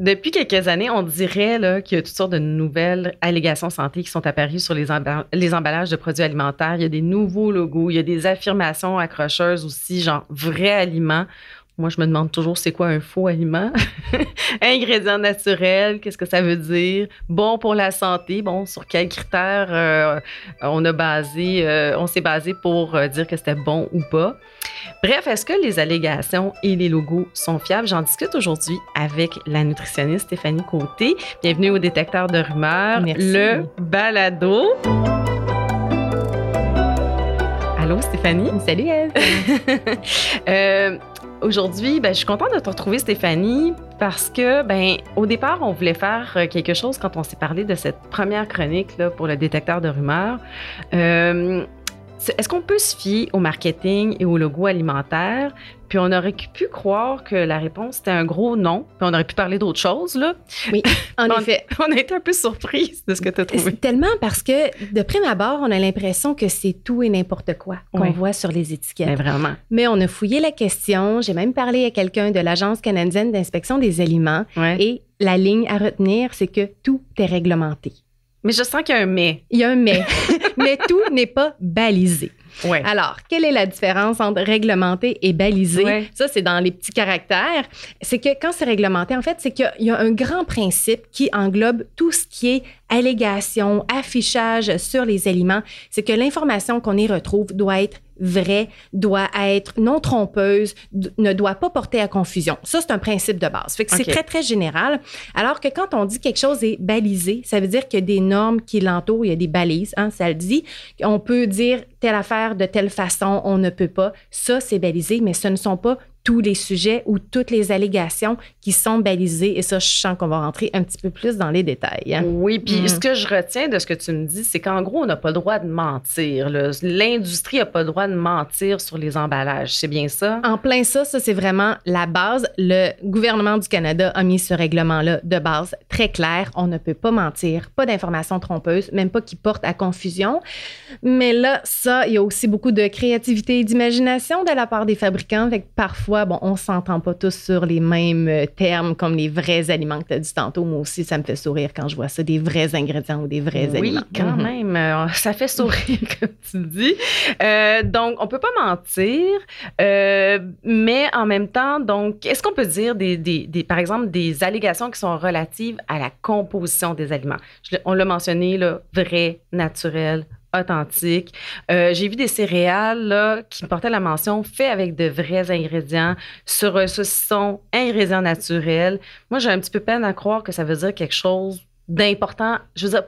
depuis quelques années, on dirait qu'il y a toutes sortes de nouvelles allégations santé qui sont apparues sur les, les emballages de produits alimentaires. Il y a des nouveaux logos, il y a des affirmations accrocheuses aussi, genre vrai aliment. Moi, je me demande toujours c'est quoi un faux aliment? Ingrédients naturels, qu'est-ce que ça veut dire? Bon pour la santé, bon, sur quels critères euh, on a basé, euh, on s'est basé pour euh, dire que c'était bon ou pas. Bref, est-ce que les allégations et les logos sont fiables? J'en discute aujourd'hui avec la nutritionniste Stéphanie Côté. Bienvenue au détecteur de rumeurs, le balado. Allô, Stéphanie? Salut, Eve. Aujourd'hui, ben, je suis contente de te retrouver, Stéphanie, parce que, ben, au départ, on voulait faire euh, quelque chose quand on s'est parlé de cette première chronique pour le détecteur de rumeurs. Euh, est-ce qu'on peut se fier au marketing et au logo alimentaire? Puis on aurait pu croire que la réponse était un gros non. Puis on aurait pu parler d'autre chose, là. Oui, en effet. On a été un peu surprise de ce que tu as trouvé. Tellement parce que, de prime abord, on a l'impression que c'est tout et n'importe quoi qu'on voit sur les étiquettes. Mais vraiment. Mais on a fouillé la question. J'ai même parlé à quelqu'un de l'Agence canadienne d'inspection des aliments. Et la ligne à retenir, c'est que tout est réglementé. Mais je sens qu'il y a un mais. Il y a un mais. mais tout n'est pas balisé. Ouais. Alors, quelle est la différence entre réglementé et balisé? Ça, c'est dans les petits caractères. C'est que quand c'est réglementé, en fait, c'est qu'il y a un grand principe qui englobe tout ce qui est allégation, affichage sur les aliments. C'est que l'information qu'on y retrouve doit être vraie, doit être non trompeuse, ne doit pas porter à confusion. Ça, c'est un principe de base. Fait que c'est très, très général. Alors que quand on dit quelque chose est balisé, ça veut dire qu'il y a des normes qui l'entourent, il y a des balises, hein, ça le dit. On peut dire telle affaire de telle façon, on ne peut pas. Ça, c'est balisé, mais ce ne sont pas tous les sujets ou toutes les allégations qui sont balisées. Et ça, je sens qu'on va rentrer un petit peu plus dans les détails. Hein. Oui, puis mm. ce que je retiens de ce que tu me dis, c'est qu'en gros, on n'a pas le droit de mentir. L'industrie n'a pas le droit de mentir sur les emballages. C'est bien ça? En plein ça, ça, c'est vraiment la base. Le gouvernement du Canada a mis ce règlement-là de base très clair. On ne peut pas mentir, pas d'informations trompeuses, même pas qui portent à confusion. Mais là, ça, il y a aussi beaucoup de créativité et d'imagination de la part des fabricants. Fait parfois, bon, on s'entend pas tous sur les mêmes euh, termes comme les vrais aliments que tu as dit tantôt. Moi aussi, ça me fait sourire quand je vois ça, des vrais ingrédients ou des vrais aliments. Oui, quand mhm. même. Euh, ça fait sourire, comme tu dis. Euh, donc, on peut pas mentir, mais en même temps, donc, est-ce qu'on peut dire, des, des, par exemple, des allégations qui sont relatives à la composition des aliments? on l'a mentionné, là, vrai, naturel, authentique. Euh, j'ai vu des céréales qui portaient la mention fait avec de vrais ingrédients sur un saucisson ingrédients naturels. Moi, j'ai un petit peu peine à croire que ça veut dire quelque chose d'important. Je veux dire,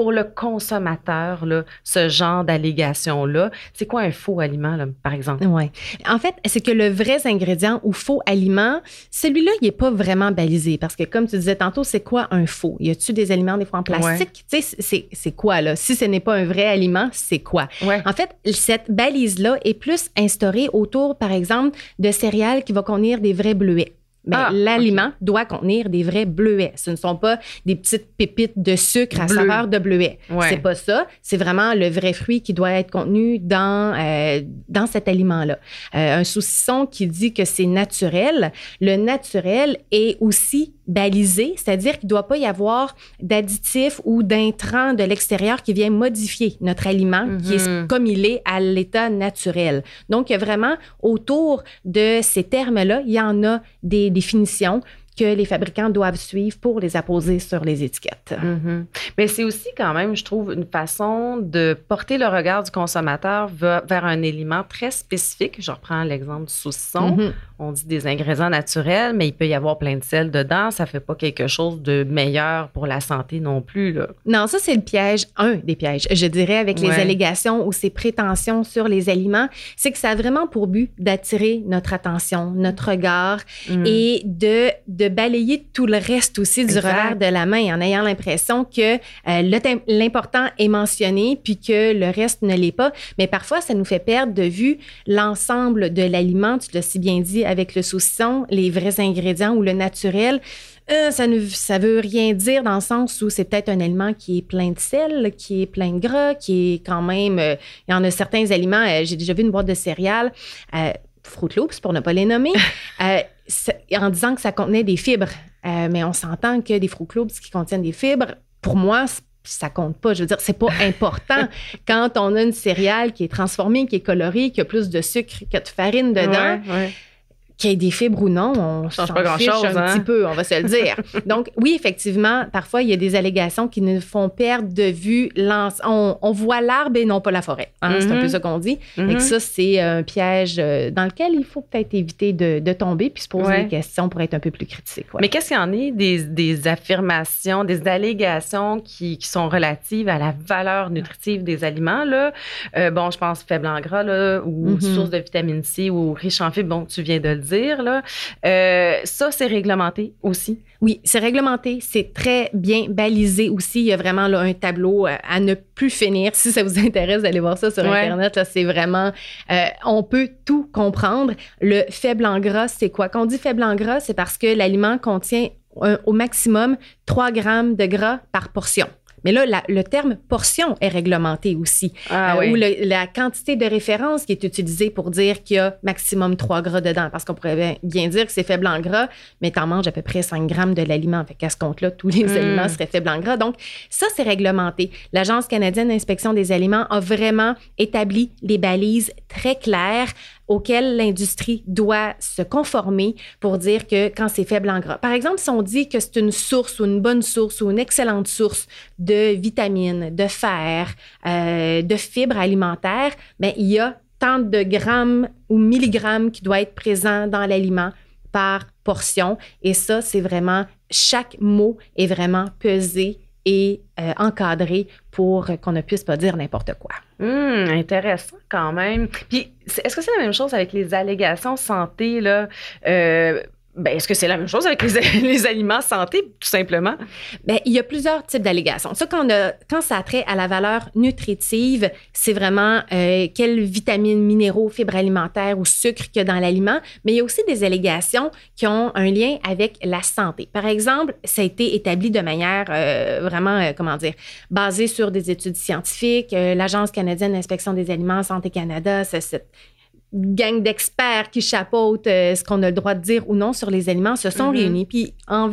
pour le consommateur, là, ce genre d'allégation-là, c'est quoi un faux aliment, là, par exemple? Oui. En fait, c'est que le vrai ingrédient ou faux aliment, celui-là, il n'est pas vraiment balisé parce que, comme tu disais tantôt, c'est quoi un faux? Y a-tu des aliments des fois en plastique? Tu sais, c'est quoi, là? Si ce n'est pas un vrai aliment, c'est quoi? En fait, cette balise-là est plus instaurée autour, par exemple, de céréales qui vont contenir des vrais bleuets. Ben, ah, l'aliment doit contenir des vrais bleuets. Ce ne sont pas des petites pépites de sucre à saveur de bleuet. C'est pas ça. C'est vraiment le vrai fruit qui doit être contenu dans, euh, dans cet aliment-là. Euh, un saucisson qui dit que c'est naturel. Le naturel est aussi balisé, c'est-à-dire qu'il ne doit pas y avoir d'additifs ou d'intrants de l'extérieur qui viennent modifier notre aliment qui est mhm. comme il est à l'état naturel. Donc, vraiment autour de ces termes-là, il y en a des définitions que les fabricants doivent suivre pour les apposer sur les étiquettes. Mhm. Mais c'est aussi quand même, je trouve, une façon de porter le regard du consommateur vers un élément très spécifique. Je reprends l'exemple du saucisson. Mhm on dit des ingrédients naturels, mais il peut y avoir plein de sel dedans. Ça fait pas quelque chose de meilleur pour la santé non plus. Là. Non, ça, c'est le piège, un des pièges, je dirais, avec les allégations ou ces prétentions sur les aliments. C'est que ça a vraiment pour but d'attirer notre attention, notre regard mm. et de, de balayer tout le reste aussi du revers de la main en ayant l'impression que euh, l'important est mentionné puis que le reste ne l'est pas. Mais parfois, ça nous fait perdre de vue l'ensemble de l'aliment. Tu l'as si bien dit avec le saucisson, les vrais ingrédients ou le naturel, euh, ça ne ça veut rien dire dans le sens où c'est peut-être un aliment qui est plein de sel, qui est plein de gras, qui est quand même. Euh, il y en a certains aliments. J'ai déjà vu une boîte de céréales. Fruit Loops, pour ne pas les nommer, en disant que ça contenait des fibres. mais on s'entend que des Fruit Loops qui contiennent des fibres, pour moi, ça compte pas. Je veux dire, c'est pas important quand on a une céréale qui est transformée, qui est colorée, qui a plus de sucre que de farine dedans qu'il y ait des fibres ou non, on change pas grand-chose un hein? petit peu, on va se le dire. Donc, oui, effectivement, parfois, il y a des allégations qui nous font perdre de vue on, on, voit l'arbre et non pas la forêt. Hein, c'est un peu mm-hmm. ça qu'on dit. Et mm-hmm. ça, c'est un piège euh, dans lequel il faut peut-être éviter de, tomber puis se poser des questions pour être un peu plus critique. Mais qu'est-ce qu'il y en est des, des affirmations, des allégations qui, qui, sont relatives à la valeur nutritive des aliments? Là? Euh, bon, je pense faible en gras là, ou mm-hmm. source de vitamine C ou riche en fibres. Bon, tu viens de le dire dire. Là. Euh, ça, c'est réglementé aussi. Oui, c'est réglementé, c'est très bien balisé aussi. Il y a vraiment là, un tableau euh, à ne plus finir. Si ça vous intéresse d'aller voir ça sur Internet, c'est vraiment, euh, on peut tout comprendre. Le faible en gras, c'est quoi? Quand on dit faible en gras, c'est parce que l'aliment contient au maximum 3 grammes de gras par portion. Mais là, le terme portion est réglementé aussi. Ah, euh, Ou la quantité de référence qui est utilisée pour dire qu'il y a maximum 3 gras dedans. Parce qu'on pourrait bien, dire que c'est faible en gras, mais tu en manges à peu près 5 grammes de l'aliment. Fait qu'à ce compte-là, tous les hmm. aliments seraient faibles en gras. Donc, ça, c'est réglementé. L'Agence canadienne d'inspection des aliments a vraiment établi des balises très claires auxquelles l'industrie doit se conformer pour dire que quand c'est faible en gras. Par exemple, si on dit que c'est une source ou une bonne source ou une excellente source de vitamines, de fer, euh, de fibres alimentaires, bien, il y a tant de grammes ou milligrammes qui doit être présent dans l'aliment par portion. Et ça, c'est vraiment, chaque mot est vraiment pesé et euh, encadré pour qu'on ne puisse pas dire n'importe quoi. Hum, intéressant quand même. Puis, est-ce que c'est la même chose avec les allégations santé, là? Euh, ben, est-ce que c'est la même chose avec les, aliments santé, tout simplement? Bien, il y a plusieurs types d'allégations. Ça, quand, quand ça a trait à la valeur nutritive, c'est vraiment euh, quelles vitamines, minéraux, fibres alimentaires ou sucre qu'il y a dans l'aliment. Mais il y a aussi des allégations qui ont un lien avec la santé. Par exemple, ça a été établi de manière euh, vraiment, euh, comment dire, basée sur des études scientifiques. L'Agence canadienne d'inspection des aliments, Santé Canada, c'est gang d'experts qui chapeautent euh, ce qu'on a le droit de dire ou non sur les aliments se sont mm-hmm. réunis. Puis en,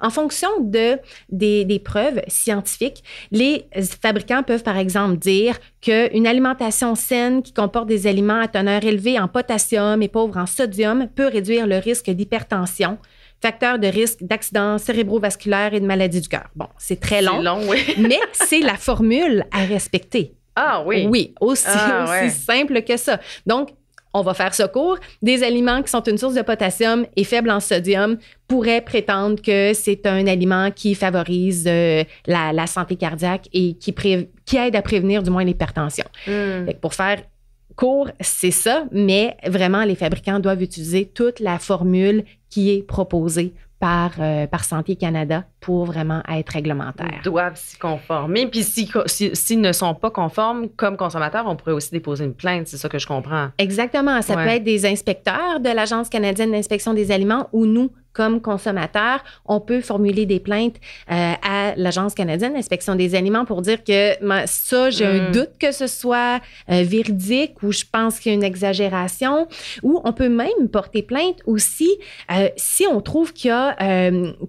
en fonction de, des, des, preuves scientifiques, les fabricants peuvent par exemple dire qu'une alimentation saine qui comporte des aliments à teneur élevée en potassium et pauvre en sodium peut réduire le risque d'hypertension, facteur de risque d'accidents cérébrovasculaires et de maladies du cœur. Bon, c'est très long, long oui. mais c'est la formule à respecter. Ah oui. Oui, aussi, ah, aussi simple que ça. Donc, on va faire secours. Des aliments qui sont une source de potassium et faibles en sodium pourraient prétendre que c'est un aliment qui favorise euh, la, santé cardiaque et qui, qui, aide à prévenir du moins l'hypertension. Hmm. Pour faire court, c'est ça, mais vraiment, les fabricants doivent utiliser toute la formule qui est proposée par, euh, par Santé Canada pour vraiment être réglementaires. Ils doivent s'y conformer. Puis s'ils si, ne sont pas conformes, comme consommateurs, on pourrait aussi déposer une plainte. C'est ça que je comprends. Exactement. Ça peut être des inspecteurs de l'Agence canadienne d'inspection des aliments ou nous, comme consommateurs, on peut formuler des plaintes euh, à l'Agence canadienne d'inspection des aliments pour dire que ça, j'ai un hmm. doute que ce soit euh, véridique ou je pense qu'il y a une exagération. Ou on peut même porter plainte aussi euh, si on trouve qu'il y a,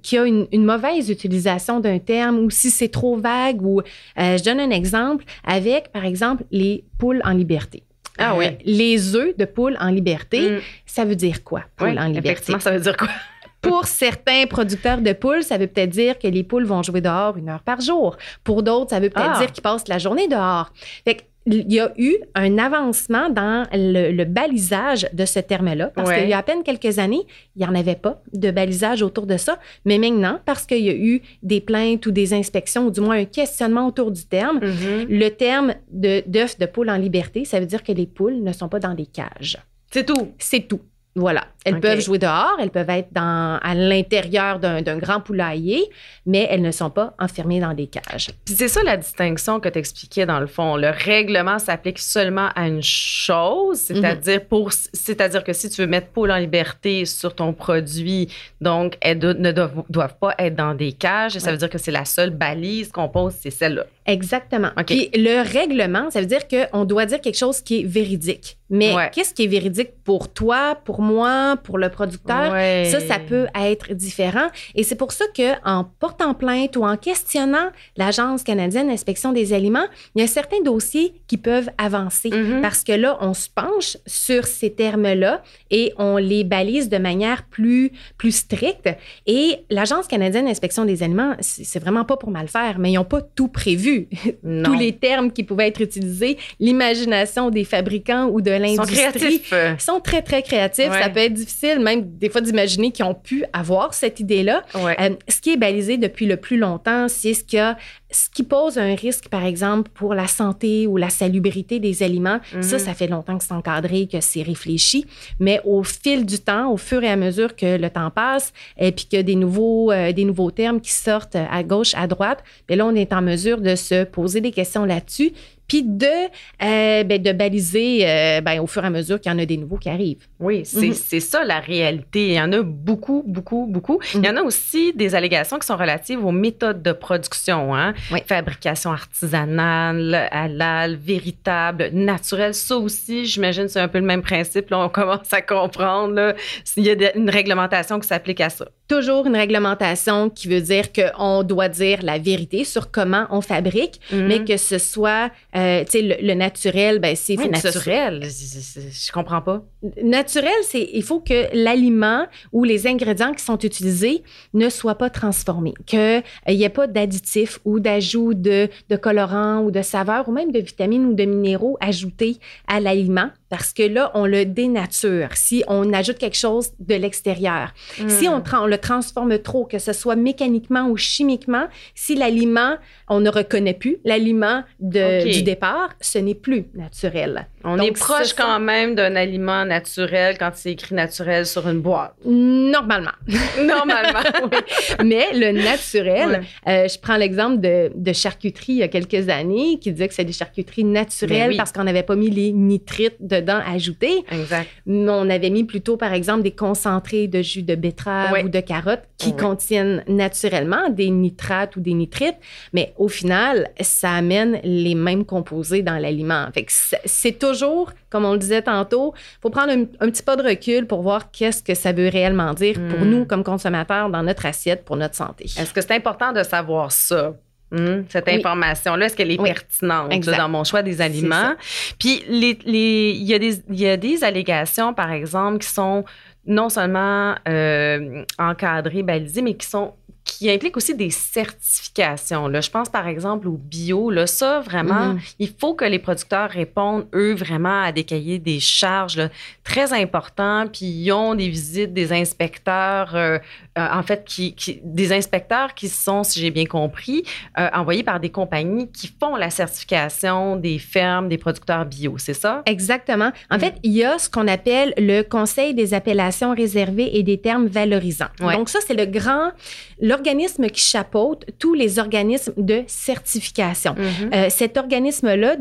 qu'il y a une, une mauvaise utilisation d'un terme ou si c'est trop vague ou euh, je donne un exemple avec par exemple les poules en liberté. Ah oui. Euh, les œufs de poules en liberté, mm. ça veut dire quoi, poules en liberté? Effectivement, ça veut dire quoi? Pour certains producteurs de poules, ça veut peut-être dire que les poules vont jouer dehors une heure par jour. Pour d'autres, ça veut peut-être ah. dire qu'ils passent la journée dehors. Fait il y a eu un avancement dans le, balisage de ce terme-là, parce qu'il y a à peine quelques années, il n'y en avait pas de balisage autour de ça. Mais maintenant, parce qu'il y a eu des plaintes ou des inspections, ou du moins un questionnement autour du terme, mm-hmm. le terme d'œuf de, de poule en liberté, ça veut dire que les poules ne sont pas dans des cages. C'est tout. C'est tout. Voilà. Elles peuvent jouer dehors, elles peuvent être dans, à l'intérieur d'un grand poulailler, mais elles ne sont pas enfermées dans des cages. Puis c'est ça la distinction que tu expliquais dans le fond. Le règlement s'applique seulement à une chose, c'est-à-dire pour c'est-à-dire que si tu veux mettre poule en liberté sur ton produit, donc elles ne doivent, pas être dans des cages, ça veut dire que c'est la seule balise qu'on pose, c'est celle-là. Exactement. Puis le règlement, ça veut dire qu'on doit dire quelque chose qui est véridique. Mais qu'est-ce qui est véridique pour toi, pour moi, pour le producteur? Ça, ça peut être différent. Et c'est pour ça qu'en portant plainte ou en questionnant l'Agence canadienne d'inspection des aliments, il y a certains dossiers qui peuvent avancer mm-hmm. parce que là, on se penche sur ces termes-là et on les balise de manière plus, plus stricte. Et l'Agence canadienne d'inspection des aliments, c'est vraiment pas pour mal faire, mais ils n'ont pas tout prévu. Tous les termes qui pouvaient être utilisés, l'imagination des fabricants ou de l'industrie sont, très, très créatifs. Ça peut être difficile, même des fois, d'imaginer qu'ils ont pu avoir cette idée-là. Euh, ce qui est balisé depuis le plus longtemps, c'est ce, a, ce qui pose un risque, par exemple, pour la santé ou la salubrité des aliments. Ça, mhm. ça fait longtemps que c'est encadré, que c'est réfléchi. Mais au fil du temps, au fur et à mesure que le temps passe, et puis que des nouveaux, euh, des nouveaux termes qui sortent à gauche, à droite, bien là, on est en mesure de se poser des questions là-dessus puis de, euh, ben, de baliser euh, ben, au fur et à mesure qu'il y en a des nouveaux qui arrivent. Oui, c'est mhm. ça la réalité. Il y en a beaucoup, beaucoup, beaucoup. Il y en a aussi des allégations qui sont relatives aux méthodes de production, hein? fabrication artisanale, halal, véritable, naturelle. Ça aussi, j'imagine, c'est un peu le même principe. Là, on commence à comprendre. s'il y a une réglementation qui s'applique à ça. Toujours une réglementation qui veut dire qu'on doit dire la vérité sur comment on fabrique, mhm. mais que ce soit euh, sais, le, naturel, ben c'est oui, naturel. Je comprends pas. Naturel, c'est il faut que l'aliment ou les ingrédients qui sont utilisés ne soient pas transformés, qu'il n'y ait pas d'additifs ou d'ajout de, de colorants ou de saveurs ou même de vitamines ou de minéraux ajoutés à l'aliment parce que là, on le dénature si on ajoute quelque chose de l'extérieur. Si on, hmm. on, le transforme trop, que ce soit mécaniquement ou chimiquement, si l'aliment, on ne reconnaît plus l'aliment du départ, ce n'est plus naturel. On est proche quand même d'un aliment naturel quand c'est écrit naturel sur une boîte. Normalement. Normalement. oui. Mais le naturel, euh, je prends l'exemple de, de, charcuterie il y a quelques années qui disait que c'est des charcuteries naturelles ben parce qu'on n'avait pas mis les nitrites dedans ajoutés. Exact. Mais on avait mis plutôt, par exemple, des concentrés de jus de betterave ou de carotte qui contiennent naturellement des nitrates ou des nitrites. Mais au final, ça amène les mêmes composés dans l'aliment. Fait que c'est toujours, comme on le disait tantôt, il faut prendre un, petit pas de recul pour voir qu'est-ce que ça veut réellement dire pour hmm. nous comme consommateurs dans notre assiette pour notre santé. Est-ce que c'est important de savoir ça? Hmm, cette information-là, est-ce qu'elle est pertinente dans mon choix des aliments? Puis, il les, y, y, a des allégations, par exemple, qui sont non seulement euh, encadrées, balisées, mais qui sont qui implique aussi des certifications. Là. Je pense par exemple au bio. Là, ça, vraiment, mm-hmm. il faut que les producteurs répondent, eux, vraiment à des cahiers des charges très importants. Puis ils ont des visites des inspecteurs, euh, euh, en fait, qui, des inspecteurs qui sont, si j'ai bien compris, euh, envoyés par des compagnies qui font la certification des fermes, des producteurs bio. C'est ça? Exactement. En mm. fait, il y a ce qu'on appelle le Conseil des appellations réservées et des termes valorisants. Donc ça, c'est le grand l'organisme qui chapeaute tous les organismes de certification. Mm-hmm. Euh, cet organisme-là,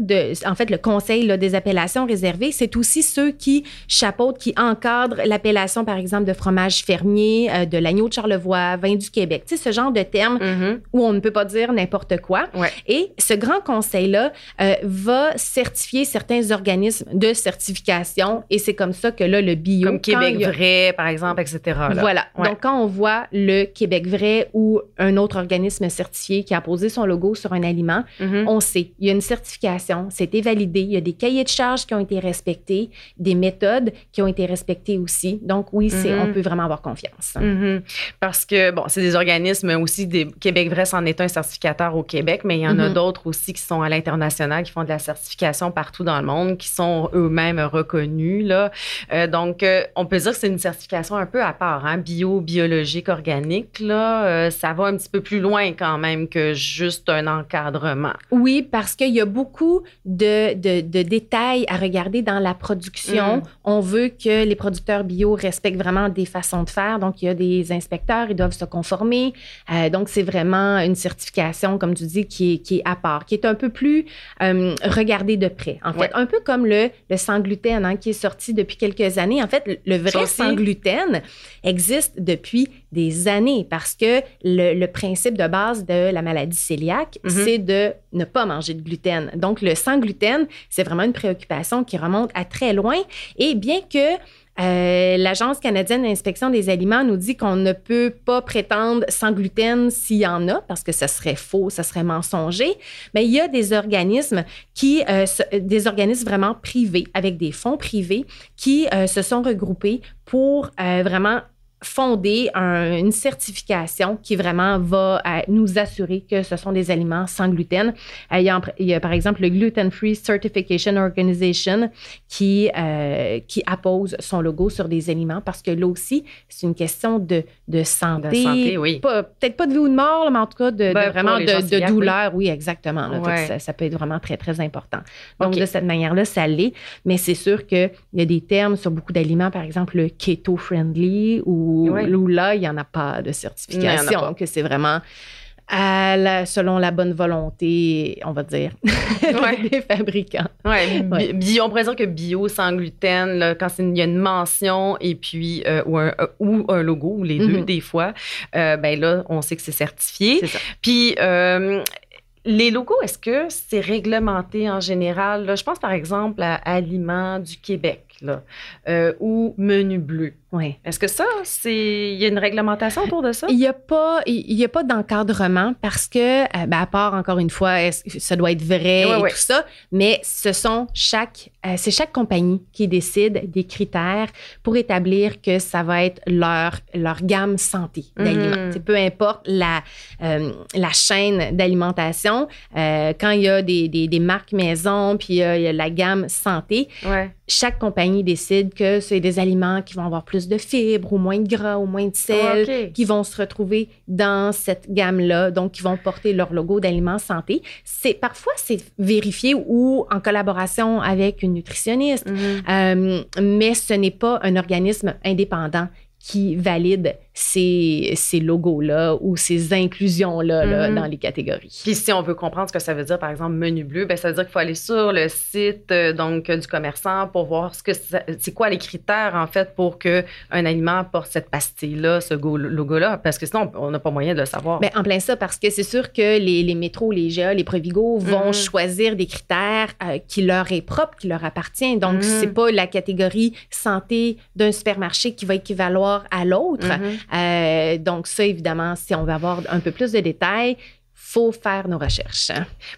en fait, le Conseil des appellations réservées, c'est aussi ceux qui chapeautent, qui encadrent l'appellation, par exemple, de fromage fermier, euh, de l'agneau de Charlevoix, vin du Québec. Tu sais, ce genre de termes mm-hmm. où on ne peut pas dire n'importe quoi. Et ce grand conseil-là euh, va certifier certains organismes de certification et c'est comme ça que là, le bio... Comme Québec vrai, par exemple, etc. Voilà. Donc, quand on voit le Québec vrai, ou un autre organisme certifié qui a posé son logo sur un aliment, mm-hmm. on sait, il y a une certification, c'était validé, il y a des cahiers de charges qui ont été respectés, des méthodes qui ont été respectées aussi. Donc oui, c'est, on peut vraiment avoir confiance. Mm-hmm. Parce que, bon, c'est des organismes aussi, des, Québec Vrai c'en est un certificateur au Québec, mais il y en a d'autres aussi qui sont à l'international, qui font de la certification partout dans le monde, qui sont eux-mêmes reconnus. Là. Euh, donc, euh, on peut dire que c'est une certification un peu à part, hein, bio, biologique, organique. Là. Euh, ça va un petit peu plus loin quand même que juste un encadrement. Oui, parce qu'il y a beaucoup de, de, détails à regarder dans la production. Mm. On veut que les producteurs bio respectent vraiment des façons de faire. Donc, il y a des inspecteurs, ils doivent se conformer. Euh, donc, c'est vraiment une certification, comme tu dis, qui est, qui est à part, qui est un peu plus euh, regardée de près. En fait, un peu comme le, le sans gluten hein, qui est sorti depuis quelques années. En fait, le vrai sans gluten existe depuis des années parce que le, principe de base de la maladie cœliaque, mm-hmm. c'est de ne pas manger de gluten. Donc, le sans gluten, c'est vraiment une préoccupation qui remonte à très loin. Et bien que euh, L'Agence canadienne d'inspection des aliments nous dit qu'on ne peut pas prétendre sans gluten s'il y en a, parce que ce serait faux, ce serait mensonger. Mais il y a des organismes qui, euh, des organismes vraiment privés, avec des fonds privés, qui euh, se sont regroupés pour vraiment fonder une certification qui vraiment va euh, nous assurer que ce sont des aliments sans gluten. Euh, il, y a, par exemple le Gluten Free Certification Organization qui, euh, qui appose son logo sur des aliments parce que là aussi, c'est une question de, de santé. De santé, oui. Peut-être pas de vie ou de mort, mais en tout cas de, ben, vraiment de, douleur. Oui, exactement. ça, peut être vraiment très, très important. Donc, de cette manière-là, ça l'est. Mais c'est sûr qu'il y a des termes sur beaucoup d'aliments, par exemple le keto-friendly ou ou, là, il n'y en a pas de certification. Donc, c'est vraiment selon la bonne volonté, on va dire, des fabricants. Ouais, on pourrait dire que bio sans gluten, quand il y a une mention et puis euh, ou, un, ou, un, logo, ou les deux mm-hmm. des fois, euh, ben là, on sait que c'est certifié. Puis euh, les logos, est-ce que c'est réglementé en général? je pense par exemple à Aliments du Québec là, ou Menu Bleu. Oui. Est-ce que ça, c'est. Il y a une réglementation autour de ça? Il n'y a pas, il y a pas d'encadrement parce que, euh, ben, à part, encore une fois, ça doit être vrai et tout ça, mais ce sont chaque. Euh, c'est chaque compagnie qui décide des critères pour établir que ça va être leur, leur gamme santé d'aliments. Mm. Peu importe la, euh, la chaîne d'alimentation, quand il y a des, des, des marques maison, puis il y, a, la gamme santé, chaque compagnie décide que c'est des aliments qui vont avoir plus de fibres ou moins de gras ou moins de sel ah, qui vont se retrouver dans cette gamme-là, donc qui vont porter leur logo d'aliments santé. C'est parfois c'est vérifié ou en collaboration avec une nutritionniste, mhm. euh, mais ce n'est pas un organisme indépendant qui valide ces, ces logos-là ou ces inclusions-là mm-hmm. dans les catégories. Puis si on veut comprendre ce que ça veut dire, par exemple, menu bleu, ben ça veut dire qu'il faut aller sur le site euh, donc du commerçant pour voir ce que c'est quoi les critères en fait pour que un aliment porte cette pastille-là, ce logo-là, parce que sinon on n'a pas moyen de le savoir. Bien, en plein ça, parce que c'est sûr que les, les métros, les GA, les Provigo vont mm-hmm. choisir des critères euh, qui leur est propre, qui leur appartient. Donc mm-hmm. c'est pas la catégorie santé d'un supermarché qui va équivaloir à l'autre. Euh, donc, ça, évidemment, si on veut avoir un peu plus de détails, faut faire nos recherches.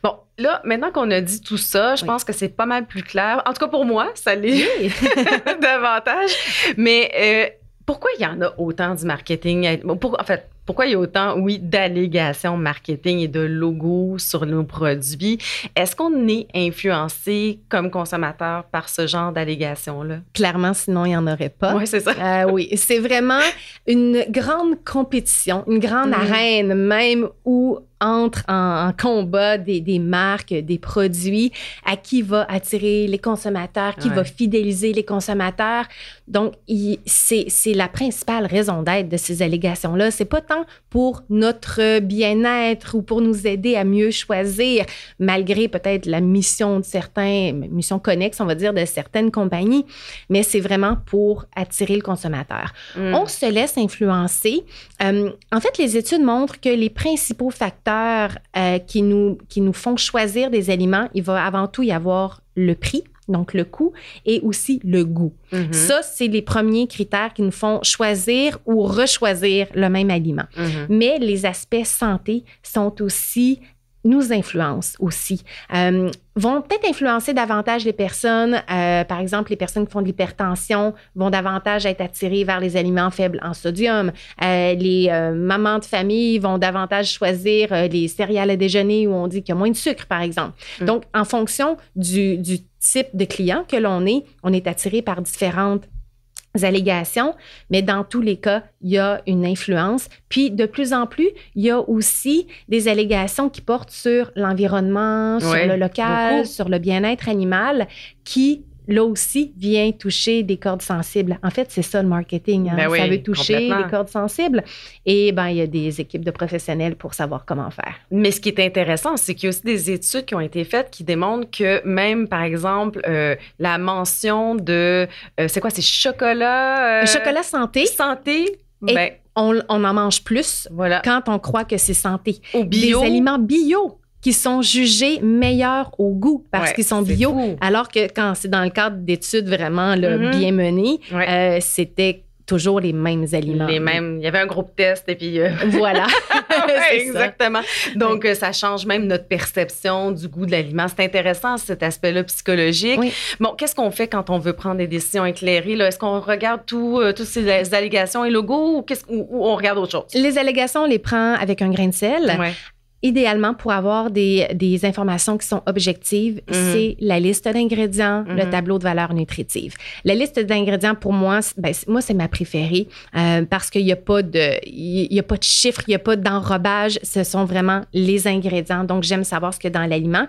Bon, là, maintenant qu'on a dit tout ça, je pense que c'est pas mal plus clair. En tout cas, pour moi, ça l'est davantage. Mais euh, pourquoi il y en a autant du marketing? Pour, en fait, pourquoi il y a autant, oui, d'allégations marketing et de logos sur nos produits? Est-ce qu'on est influencé comme consommateur par ce genre d'allégations-là? Clairement, sinon il n'y en aurait pas. Oui, c'est ça. Euh, oui, c'est vraiment une grande compétition, une grande mm. arène même où entre en, combat des, des, marques, des produits, à qui va attirer les consommateurs, qui va fidéliser les consommateurs. Donc, c'est la principale raison d'être de ces allégations-là. C'est pas tant pour notre bien-être ou pour nous aider à mieux choisir, malgré peut-être la mission de certains, mission connexe, on va dire, de certaines compagnies, mais c'est vraiment pour attirer le consommateur. Mm. On se laisse influencer. Euh, en fait, les études montrent que les principaux facteurs euh, qui, nous, qui nous font choisir des aliments, il va avant tout y avoir le prix, donc le coût, et aussi le goût. Mm-hmm. Ça, c'est les premiers critères qui nous font choisir ou rechoisir le même aliment. Mm-hmm. Mais les aspects santé sont aussi nous influencent aussi. Euh, vont peut-être influencer davantage les personnes. Euh, par exemple, les personnes qui font de l'hypertension vont davantage être attirées vers les aliments faibles en sodium. Euh, les euh, mamans de famille vont davantage choisir les céréales à déjeuner où on dit qu'il y a moins de sucre, par exemple. Mm. Donc, en fonction du, du type de client que l'on est, on est attiré par différentes allégations, mais dans tous les cas, il y a une influence. Puis, de plus en plus, il y a aussi des allégations qui portent sur l'environnement, sur le local, sur le bien-être animal, qui là aussi, vient toucher des cordes sensibles. En fait, c'est ça le marketing. Hein. Ben ça veut toucher des cordes sensibles. Et ben, il y a des équipes de professionnels pour savoir comment faire. Mais ce qui est intéressant, c'est qu'il y a aussi des études qui ont été faites qui démontrent que même, par exemple, euh, la mention de, euh, c'est quoi, c'est chocolat? Euh, chocolat santé. Santé. Ben, on, en mange plus voilà. quand on croit que c'est santé. Au bio. Des aliments bio qui sont jugés meilleurs au goût parce Ouais, qu'ils sont bio, fou. alors que quand c'est dans le cadre d'études vraiment là, Mhm. bien menées, Ouais. euh, c'était toujours les mêmes aliments. Les mêmes. Il y avait un groupe test et puis. euh, Voilà. Ouais, C'est ça. Exactement. Donc, euh, ça change même notre perception du goût de l'aliment. C'est intéressant, cet aspect-là psychologique. Oui. Bon, qu'est-ce qu'on fait quand on veut prendre des décisions éclairées? Est-ce qu'on regarde tout, euh, toutes ces allégations et logos ou, qu'est-ce- ou- ou on regarde autre chose? Les allégations, on les prend avec un grain de sel. Idéalement, pour avoir des, des informations qui sont objectives, Mhm. c'est la liste d'ingrédients, le Mhm. tableau de valeur nutritive. La liste d'ingrédients, pour moi, c'est- ben, moi, c'est ma préférée euh, parce qu'il n'y a pas de, il y a pas de chiffres, il n'y a pas d'enrobage. Ce sont vraiment les ingrédients. Donc, j'aime savoir ce qu'il y a dans l'aliment.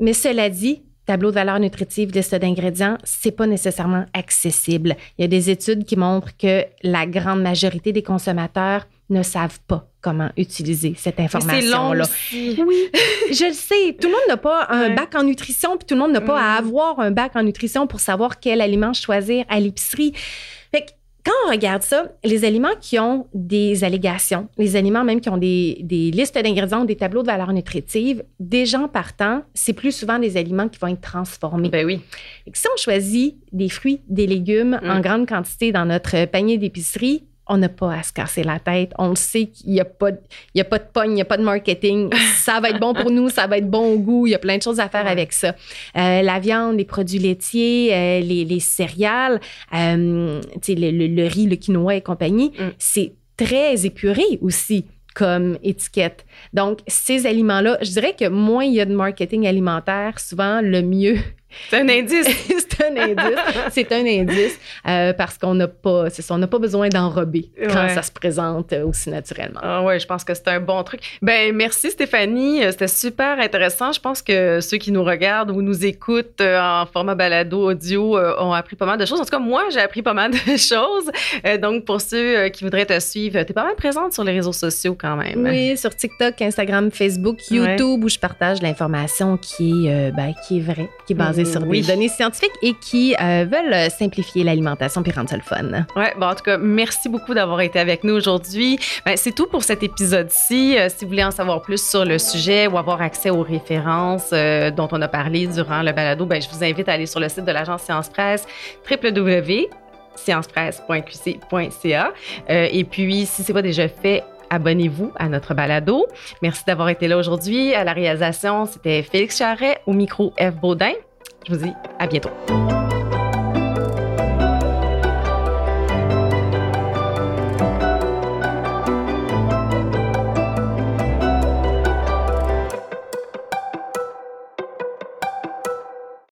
Mais cela dit, tableau de valeur nutritive, liste d'ingrédients, c'est pas nécessairement accessible. Il y a des études qui montrent que la grande majorité des consommateurs ne savent pas comment utiliser cette Mais c'est long information-là. Oui, je le sais. Tout le monde n'a pas un Ouais. bac en nutrition, puis tout le monde n'a pas à Mm. avoir un bac en nutrition pour savoir quel aliment choisir à l'épicerie. Fait que quand on regarde ça, les aliments qui ont des allégations, les aliments même qui ont des, des listes d'ingrédients, des tableaux de valeur nutritive, des gens partant, c'est plus souvent des aliments qui vont être transformés. Ben oui. Si on choisit des fruits, des légumes en grande quantité dans notre panier d'épicerie, on n'a pas à se casser la tête. On le sait qu'il n'y a, pas de- il y a pas de pogne, il n'y a pas de marketing. Ça va être bon pour nous, ça va être bon au goût. Il y a plein de choses à faire Ouais. avec ça. Euh, la viande, les produits laitiers, euh, les, les céréales, euh, le, le- le riz, le quinoa et compagnie, Mm. c'est très épuré aussi comme étiquette. Donc, ces aliments-là, je dirais que moins il y a de marketing alimentaire, souvent le mieux C'est un indice. c'est un indice. C'est un indice euh, parce qu'on n'a pas, ça, on n'a pas besoin d'enrober quand Ouais. ça se présente euh, aussi naturellement. Ah ouais, je pense que c'est un bon truc. Ben merci Stéphanie, Euh, c'était super intéressant. Je pense que ceux qui nous regardent ou nous écoutent en format balado audio ont appris pas mal de choses. En tout cas, moi, j'ai appris pas mal de choses. Donc pour ceux qui voudraient te suivre, tu es pas mal présente sur les réseaux sociaux quand même. Oui, sur TikTok, Instagram, Facebook, YouTube, où je partage l'information qui est, euh, ben, qui est vraie, qui est basée sur Oui. des données scientifiques et qui euh, veulent simplifier l'alimentation puis rendre ça le fun. Ouais, bon, en tout cas, merci beaucoup d'avoir été avec nous aujourd'hui. Ben, c'est tout pour cet épisode-ci. Euh, si vous voulez en savoir plus sur le sujet ou avoir accès aux références euh, dont on a parlé durant le balado, ben, je vous invite à aller sur le site de l'agence Science Presse, www.sciencepresse.qc.ca. Et puis, si c'est pas déjà fait, abonnez-vous à notre balado. Merci d'avoir été là aujourd'hui. À la réalisation, c'était Félix Charret, au micro F. Baudin. Je vous dis à bientôt.